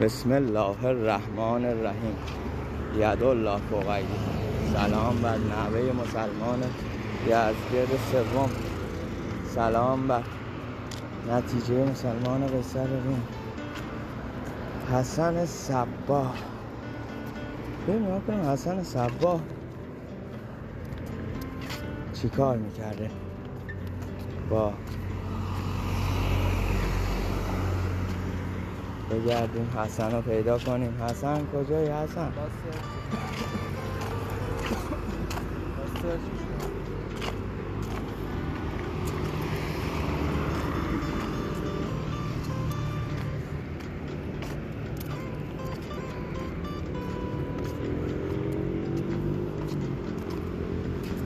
بسم الله الرحمن الرحیم. ید الله فوق سلام بر نوه مسلمان یزگرد سوم. سلام بر نتیجه مسلمان قیصر روم. حسن صباه ببینیم کنیم حسن صباه چی کار می‌کرده؟ با بگردیم حسن رو پیدا کنیم حسن کجایی حسن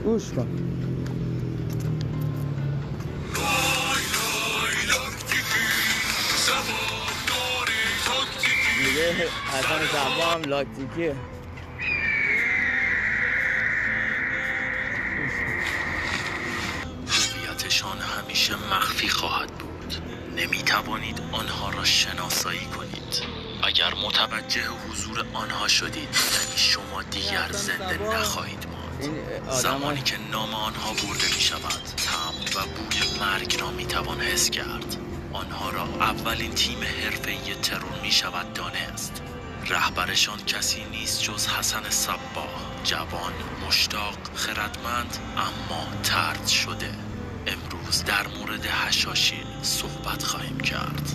گوش کن میگه حسن صبا هم لاکتیکیه. هویتشان همیشه مخفی خواهد بود. نمی توانید آنها را شناسایی کنید. اگر متوجه حضور آنها شدید یعنی شما دیگر زنده نخواهید ماند. زمانی که نام آنها برده می شود تم و بوی مرگ را می توان حس کرد. آنها را اولین تیم حرفه‌ای ترور می شود دانست. رهبرشان کسی نیست جز حسن صباه جوان مشتاق خردمند اما ترد شده. امروز در مورد هشاشین صحبت خواهیم کرد.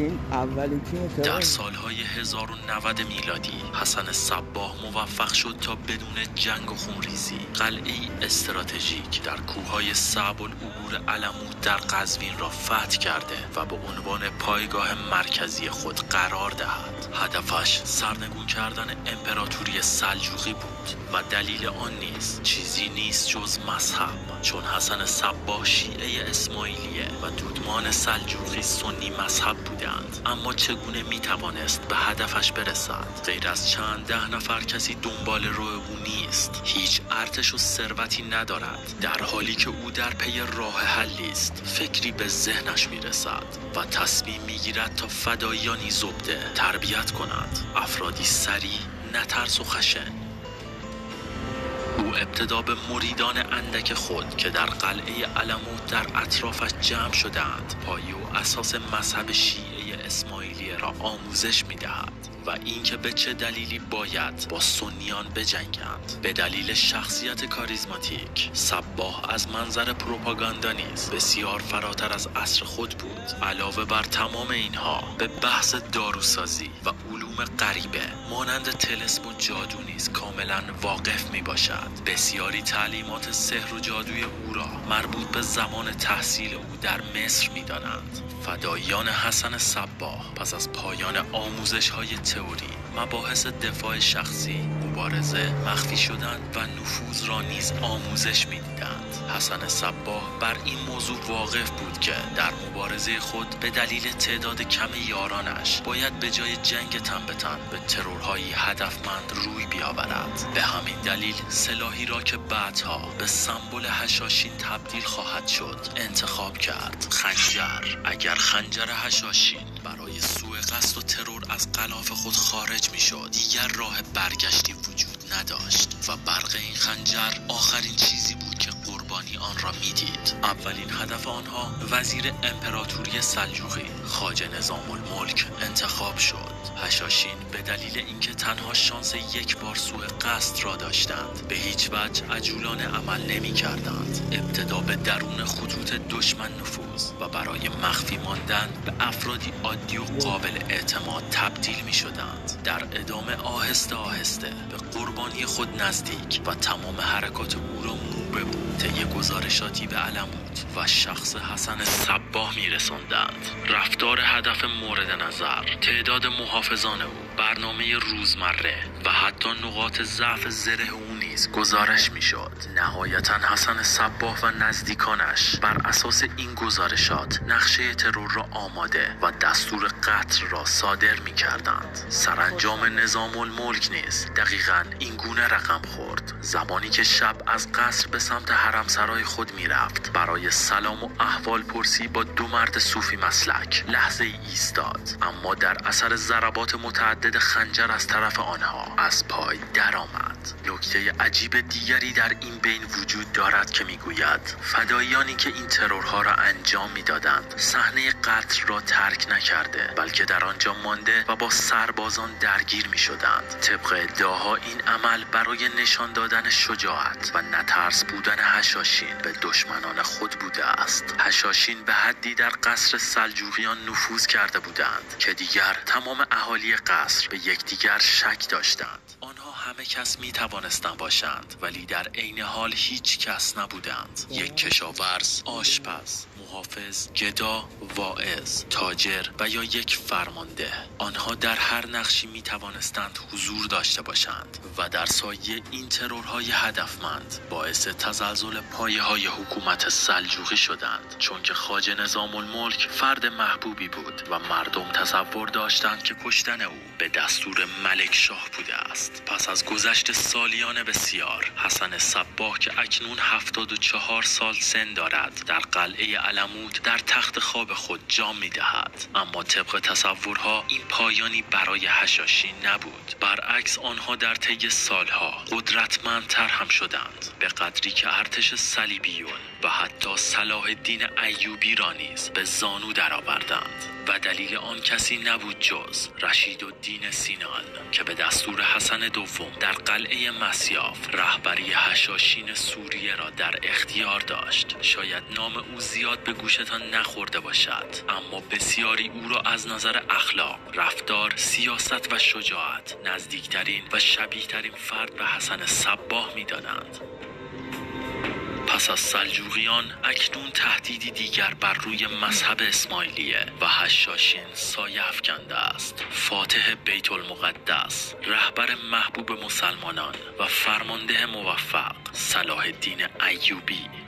تیم در ترور سالهای 1090 میلادی حسن صباه موفق شد تا بدون جنگ و خونریزی. قلعه استراتژیک در کوههای صعب العبور علمود در قزوین را فتح کرده و به عنوان پایگاه مرکزی خود قرار دهد. هدفش سرنگون کردن امپراتوری سلجوقی بود. و دلیل آن نیز چیزی نیست جز مذهب. چون حسن صباه شیعه اسماعیلیه و دودمان سلجوقی سنی مذهب بودند. اما چگونه می‌توانست به هدفش برسد؟ غیر از چند ده نفر کسی دنبال رو او نیست. هیچ ارتش و ثروتی ندارد. در حالی که او در پی راه حلی است. فکری به ذهنش می‌رسد و تصمیم می‌گیرد تا فداییانی زبده تربیت کند. افرادی سریع نترس و خشن. او ابتدا به مریدان اندک خود که در قلعه علمود در اطرافش جمع شدهاند پایه و اساس مذهب شیعه اسماعیلیه را آموزش می‌دهد. و اینکه به چه دلیلی باید با سنیان بجنگند. به دلیل شخصیت کاریزماتیک صباه از منظر پروپاگاندا نیز بسیار فراتر از عصر خود بود. علاوه بر تمام اینها به بحث داروسازی و علوم غریبه مانند تلسم و جادو نیز کاملا واقف می باشد بسیاری تعلیمات سحر و جادوی او را مربوط به زمان تحصیل او در مصر می دانند فدایان حسن صباه پس از پایان آموزش های تئوری مباحث دفاع شخصی مبارزه مخفی شدن و نفوذ را نیز آموزش می‌دیدند. حسن صباه بر این موضوع واقف بود که در مبارزه خود به دلیل تعداد کم یارانش باید به جای جنگ تن به تن به ترورهایی هدفمند روی بیاورد. به همین دلیل سلاحی را که بعدها به سمبل هشاشین تبدیل خواهد شد انتخاب کرد. خنجر اگر خنجر هشاشین برای سوء قصد و ترور از غلاف خود خارج می شد دیگر راه برگشتی وجود نداشت و برق این خنجر آخرین چیزی بود که قربانی آن را می‌دید. اولین هدف آنها وزیر امپراتوری سلجوقی خاج نظام الملک انتخاب شد. هشاشین به دلیل اینکه تنها شانس یک بار سوء قصد را داشتند به هیچ وجه عجولانه عمل نمی کردند ابتدا به درون خطوط دشمن نفوذ و برای مخفی ماندن به افرادی عادی و قابل اعتماد تبدیل می شدند در ادامه آهسته آهسته به قربانی خود نزدیک و تمام حرکات او را مو طی گزارشاتی به علمود و شخص حسن صباه می رسندند. رفتار هدف مورد نظر تعداد محافظان او برنامه روزمره و حتی نقاط ضعف زره او نیز گزارش می‌شد. نهایتا حسن صباه و نزدیکانش بر اساس این گزارشات نقشه ترور را آماده و دستور قتل را صادر می کردند سرانجام نظام الملک نیز دقیقا این گونه رقم خورد. زمانی که شب از قصر به سمت حرمسرای خود می رفت برای سلام و احوال پرسی با دو مرد صوفی مسلک لحظه ای ایستاد. اما در اثر ضربات متعدد خنجر از طرف آنها از پای درآمد. نکته عجیب دیگری در این بین وجود دارد که می‌گوید. فداییانی که این ترورها را انجام می‌دادند صحنه قتل را ترک نکرده بلکه در آنجا مانده و با سربازان درگیر می شدند طبق ادعاها این عمل برای نشان دادن شجاعت و نترس بودن هشاشین به دشمنان خود بوده است. هشاشین به حدی در قصر سلجوقیان نفوذ کرده بودند که دیگر تمام اهالی قصر به یکدیگر شک داشتند. آنها همه کس می توانستند باشند ولی در عین حال هیچ کس نبودند. یک کشاورز آشپز محافظ گدا واعظ تاجر و یا یک فرمانده. آنها در هر نقشی می توانستند حضور داشته باشند و در سایه این ترورهای هدفمند باعث تزلزل پایه های حکومت سلجوقی شدند. چون که خاج نظام الملک فرد محبوبی بود و مردم تصور داشتند که کشتن او به دستور ملک شاه بوده است. پس از گذشت سالیان بسیار حسن صباه که اکنون هفتاد و چهار سال سن دارد در قلعه علمود در تخت خواب خود جام می دهد اما طبق تصورها این پایانی برای هشاشین نبود. برعکس آنها در طی سالها قدرتمندتر هم شدند. به قدری که ارتش صلیبیون و حتی صلاح الدین ایوبی را نیز به زانو درآوردند. و دلیل آن کسی نبود جز رشید الدین سینان که به دستور حسن دوم در قلعه مسیاف رهبری هشاشین سوریه را در اختیار داشت. شاید نام او زیاد به گوشتان نخورده باشد اما بسیاری او را از نظر اخلاق رفتار سیاست و شجاعت نزدیکترین و شبیهترین فرد به حسن صباه می‌دانند. پس از سلجوقیان اکنون تهدیدی دیگر بر روی مذهب اسماعیلیه و هشاشین سایه افکنده است. فاتح بیت المقدس رهبر محبوب مسلمانان و فرمانده موفق صلاح الدین ایوبی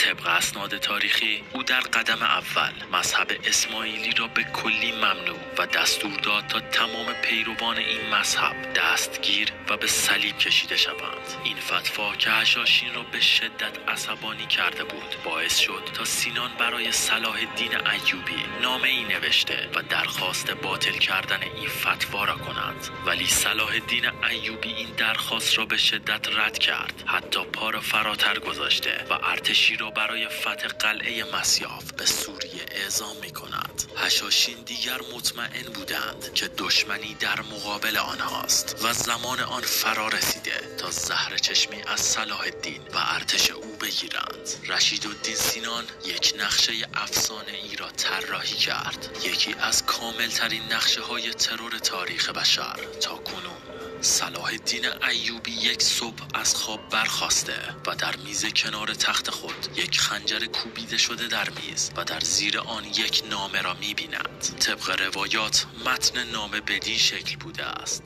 طبق اسناد تاریخی او در قدم اول مذهب اسماعیلی را به کلی ممنوع و دستور داد تا تمام پیروان این مذهب دستگیر و به صلیب کشیده شوند. این فتوا که هشاشین را به شدت عصبانی کرده بود باعث شد تا سینان برای صلاح الدین ایوبی نامه ای نوشته و درخواست باطل کردن این فتوا را کند ولی صلاح الدین ایوبی این درخواست را به شدت رد کرد. حتی پا را فراتر گذاشته و ارتشی را برای فتح قلعه مسیاف به سوریه اعزام می کند هشاشین دیگر مطمئن بودند که دشمنی در مقابل آنهاست و زمان آن فرا رسیده تا زهر چشمی از صلاح الدین و ارتش او بگیرند. رشید الدین سینان یک نقشه افسانه ای را طراحی کرد. یکی از کاملترین نقشه های ترور تاریخ بشر تا کنون. صلاح الدین ایوبی یک صبح از خواب برخواسته و در میز کنار تخت خود یک خنجر کوبیده شده در میز و در زیر آن یک نامه را می‌بیند. طبق روایات متن نامه بدین شکل بوده است.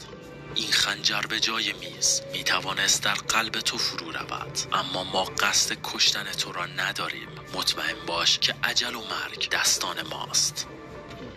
این خنجر به جای میز می توانست در قلب تو فرو رود. اما ما قصد کشتن تو را نداریم. مطمئن باش که عجل و مرگ دستان ماست.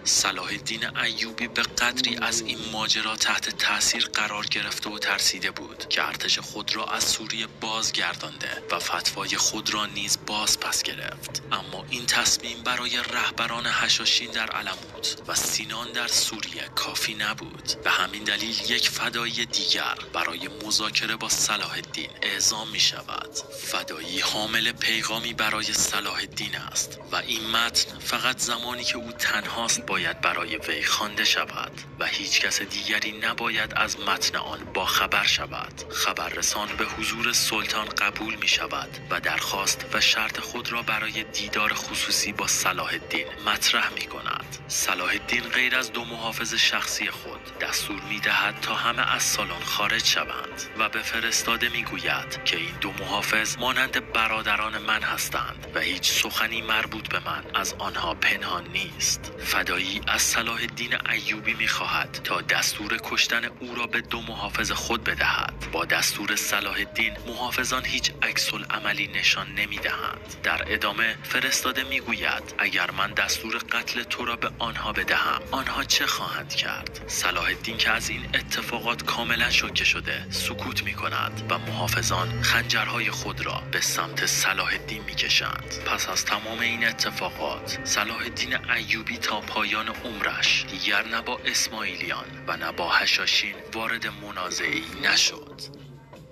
صلاح الدین ایوبی به قدری از این ماجرا تحت تاثیر قرار گرفته و ترسیده بود که ارتش خود را از سوریه بازگردانده و فتوای خود را نیز باز پس گرفت. اما این تصمیم برای رهبران هشاشین در علموت و سینان در سوریه کافی نبود. به همین دلیل یک فدایی دیگر برای مذاکره با صلاح الدین اعزام می شود. فدایی حامل پیغامی برای صلاح الدین است و این متن فقط زمانی که او تنهاست باید برای وی خوانده شود و هیچ کس دیگری نباید از متن آن با خبر شود. خبررسان به حضور سلطان قبول می شود و درخواست و شرط خود را برای دیدار خصوصی با صلاح الدین مطرح می کند. صلاح الدین غیر از دو محافظ شخصی خود دستور می دهد تا همه از سالن خارج شوند و به فرستاده می گوید که این دو محافظ مانند برادران من هستند و هیچ سخنی مربوط به من از آنها پنهان نیست. فدایی ای از صلاح الدین ایوبی می‌خواهد تا دستور کشتن او را به دو محافظ خود بدهد. با دستور صلاح الدین محافظان هیچ عکس عملی نشان نمی‌دهند. در ادامه فرستاده می‌گوید اگر من دستور قتل تو را به آنها بدهم آنها چه خواهند کرد؟ صلاح الدین که از این اتفاقات کاملا شوکه شده سکوت می کند و محافظان خنجرهای خود را به سمت صلاح الدین می کشند. پس از تمام این اتفاقات صلاح الدین ایوبی تا پایان عمرش دیگر نه با اسماعیلیان و نه با هشاشین وارد منازعی نشد.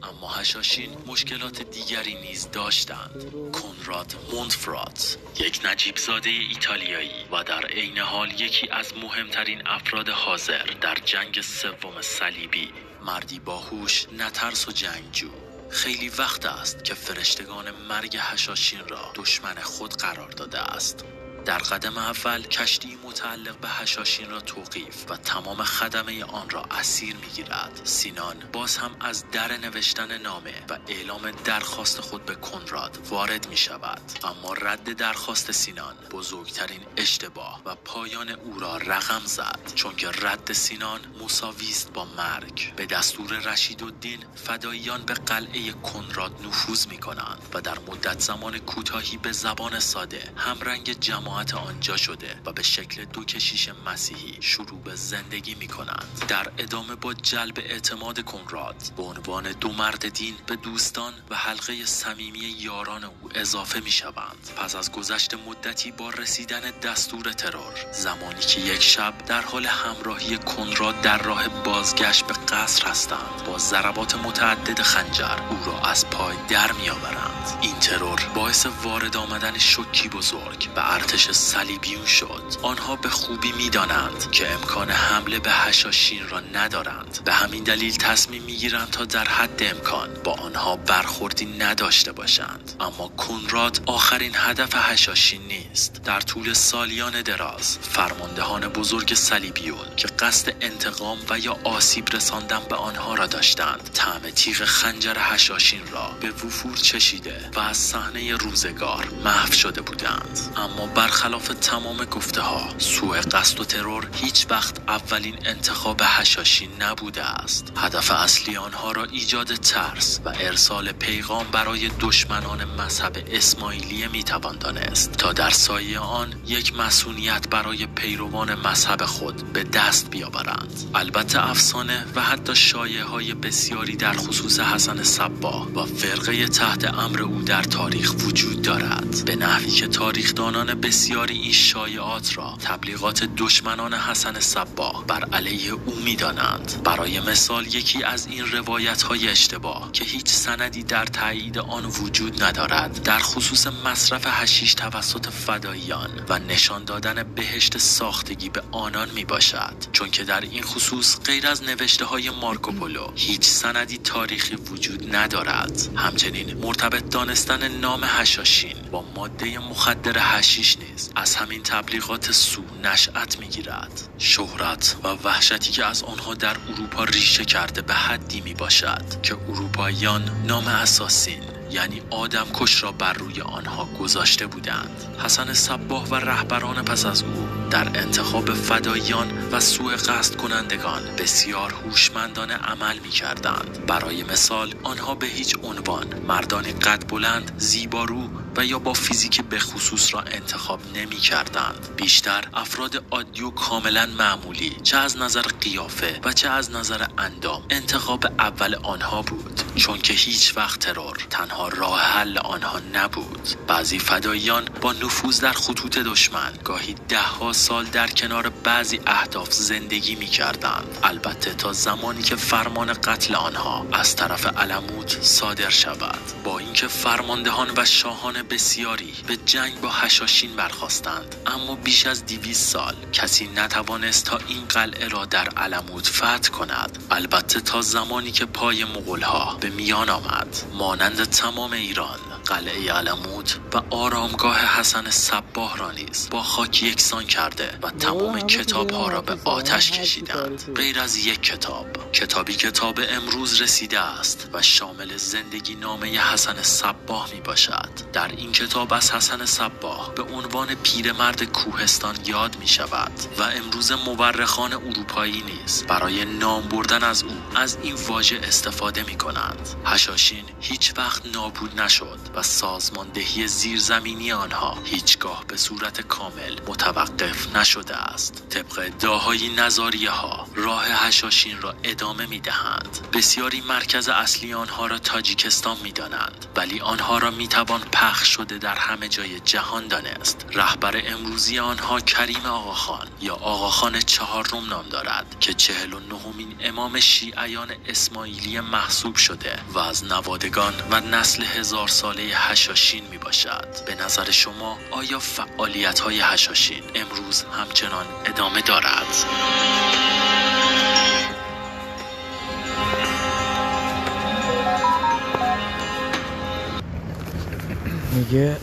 اما هشاشین مشکلات دیگری نیز داشتند. کنراد مونتفرات یک نجیب زاده ایتالیایی و در عین حال یکی از مهمترین افراد حاضر در جنگ سوم صلیبی مردی باهوش نترس و جنگجو. خیلی وقت است که فرشتگان مرگ هشاشین را دشمن خود قرار داده است. در قدم اول کشتی متعلق به هشاشین را توقیف و تمام خدمه آن را اسیر می‌گیرد. سینان باز هم از در نوشتن نامه و اعلام درخواست خود به کنراد وارد می شود اما رد درخواست سینان بزرگترین اشتباه و پایان او را رقم زد. چون که رد سینان مساوی است با مرگ به دستور رشید الدین فداییان به قلعه کنراد نفوذ می کنند و در مدت زمان کوتاهی به زبان ساده همرنگ جماعت آنجا شده و به شکل دو کشیش مسیحی شروع به زندگی می کنند در ادامه با جلب اعتماد کنراد به عنوان دو مرد دین به دوستان و حلقه صمیمی یاران او اضافه می شوند پس از گذشت مدتی با رسیدن دستور ترور زمانی که یک شب در حال همراهی کنراد در راه بازگشت به قصر هستند با ضربات متعدد خنجر او را از پای در می آورند این ترور باعث وارد آمدن شکی بزرگ به ارتش صلیبیون شد. آنها به خوبی می‌دانند که امکان حمله به هشاشین را ندارند. به همین دلیل تصمیم می‌گیرند تا در حد امکان با آنها برخوردی نداشته باشند. اما کنراد آخرین هدف هشاشین نیست. در طول سالیان دراز فرماندهان بزرگ صلیبیون که قصد انتقام و یا آسیب رساندن به آنها را داشتند طعم تیغ خنجر هشاشین را به وفور چشیده و از صحنه روزگار محو شده بودند. اما برخلاف تمام گفته ها سوء قصد و ترور هیچ وقت اولین انتخاب هشاشین نبوده است. هدف اصلی آنها را ایجاد ترس و ارسال پیغام برای دشمنان مذهب اسماعیلیه می‌توان دانست. تا در سایه آن یک مسئولیت برای پیروان مذهب خود به دست بیاورند. البته افسانه و حتی شایعه های بسیاری در خصوص حسن صبا و فرقه تحت امر او در تاریخ وجود دارد. به نحوی که تاریخدانان بسیاری این شایعات را تبلیغات دشمنان حسن صبا بر علیه او می‌دانند. برای مثال یکی از این روایت های اشتباه که هیچ سندی در تایید آن وجود ندارد در خصوص مصرف هشیش توسط فداییان و نشان دادن بهشت ساختگی به آنان می باشد چون که در این خصوص غیر از نوشته های مارکوپولو هیچ سندی تاریخی وجود ندارد. همچنین مرتبط دانستن نام هشاشین با ماده مخدر هشیش نیز از همین تبلیغات سو نشأت می‌گیرد. شهرت و وحشتی که از آنها در اروپا ریشه کرده به حدی می باشد که اروپاییان نام اساسین یعنی آدم کش را بر روی آنها گذاشته بودند. حسن صباه و رهبران پس از او در انتخاب فداییان و سوء قصد کنندگان بسیار هوشمندانه عمل می کردند برای مثال آنها به هیچ عنوان مردانی قد بلند زیبارو و یا با فیزیک به خصوص را انتخاب نمی کردند. بیشتر افراد عادی و کاملا معمولی چه از نظر قیافه و چه از نظر اندام انتخاب اول آنها بود. چون که هیچ وقت ترور تنها راه حل آنها نبود. بعضی فداییان با نفوذ در خطوط دشمن گاهی دهها سال در کنار بعضی اهداف زندگی می کردند. البته تا زمانی که فرمان قتل آنها از طرف علموت صادر شود. با اینکه فرماندهان و شاهان بسیاری به جنگ با هشاشین برخواستند اما بیش از دیویس سال کسی نتوانست تا این قلعه را در علموت فتح کند. البته تا زمانی که پای مغولها به میان آمد مانند تمام ایران. قلعه علموت و آرامگاه حسن صباه را نیز با خاک یکسان کرده و تمام کتاب ها را به آتش کشیدند. غیر از یک کتاب. کتابی که تا به امروز رسیده است و شامل زندگی نامه حسن صباه می باشد. در این کتاب از حسن صباه به عنوان پیرمرد کوهستان یاد می شود و امروز مورخان اروپایی نیز برای نام بردن از او از این واژه استفاده می کنند. هشاشین هیچ وقت نابود نشد. و سازماندهی زیرزمینی آنها هیچگاه به صورت کامل متوقف نشده است. طبق داهای نظاریه ها راه هشاشین را ادامه می دهند بسیاری مرکز اصلی آنها را تاجیکستان می دانند ولی آنها را می توان پخش شده در همه جای جهان دانست. رهبر امروزی آنها کریم آقاخان یا آقاخان چهارم نام دارد که چهل و نهمین امام شیعیان اسماعیلی محسوب شده و از نوادگان و نسل هزار ساله هشاشین می باشد به نظر شما آیا فعالیت های هشاشین امروز همچنان ادامه دارد؟ میگه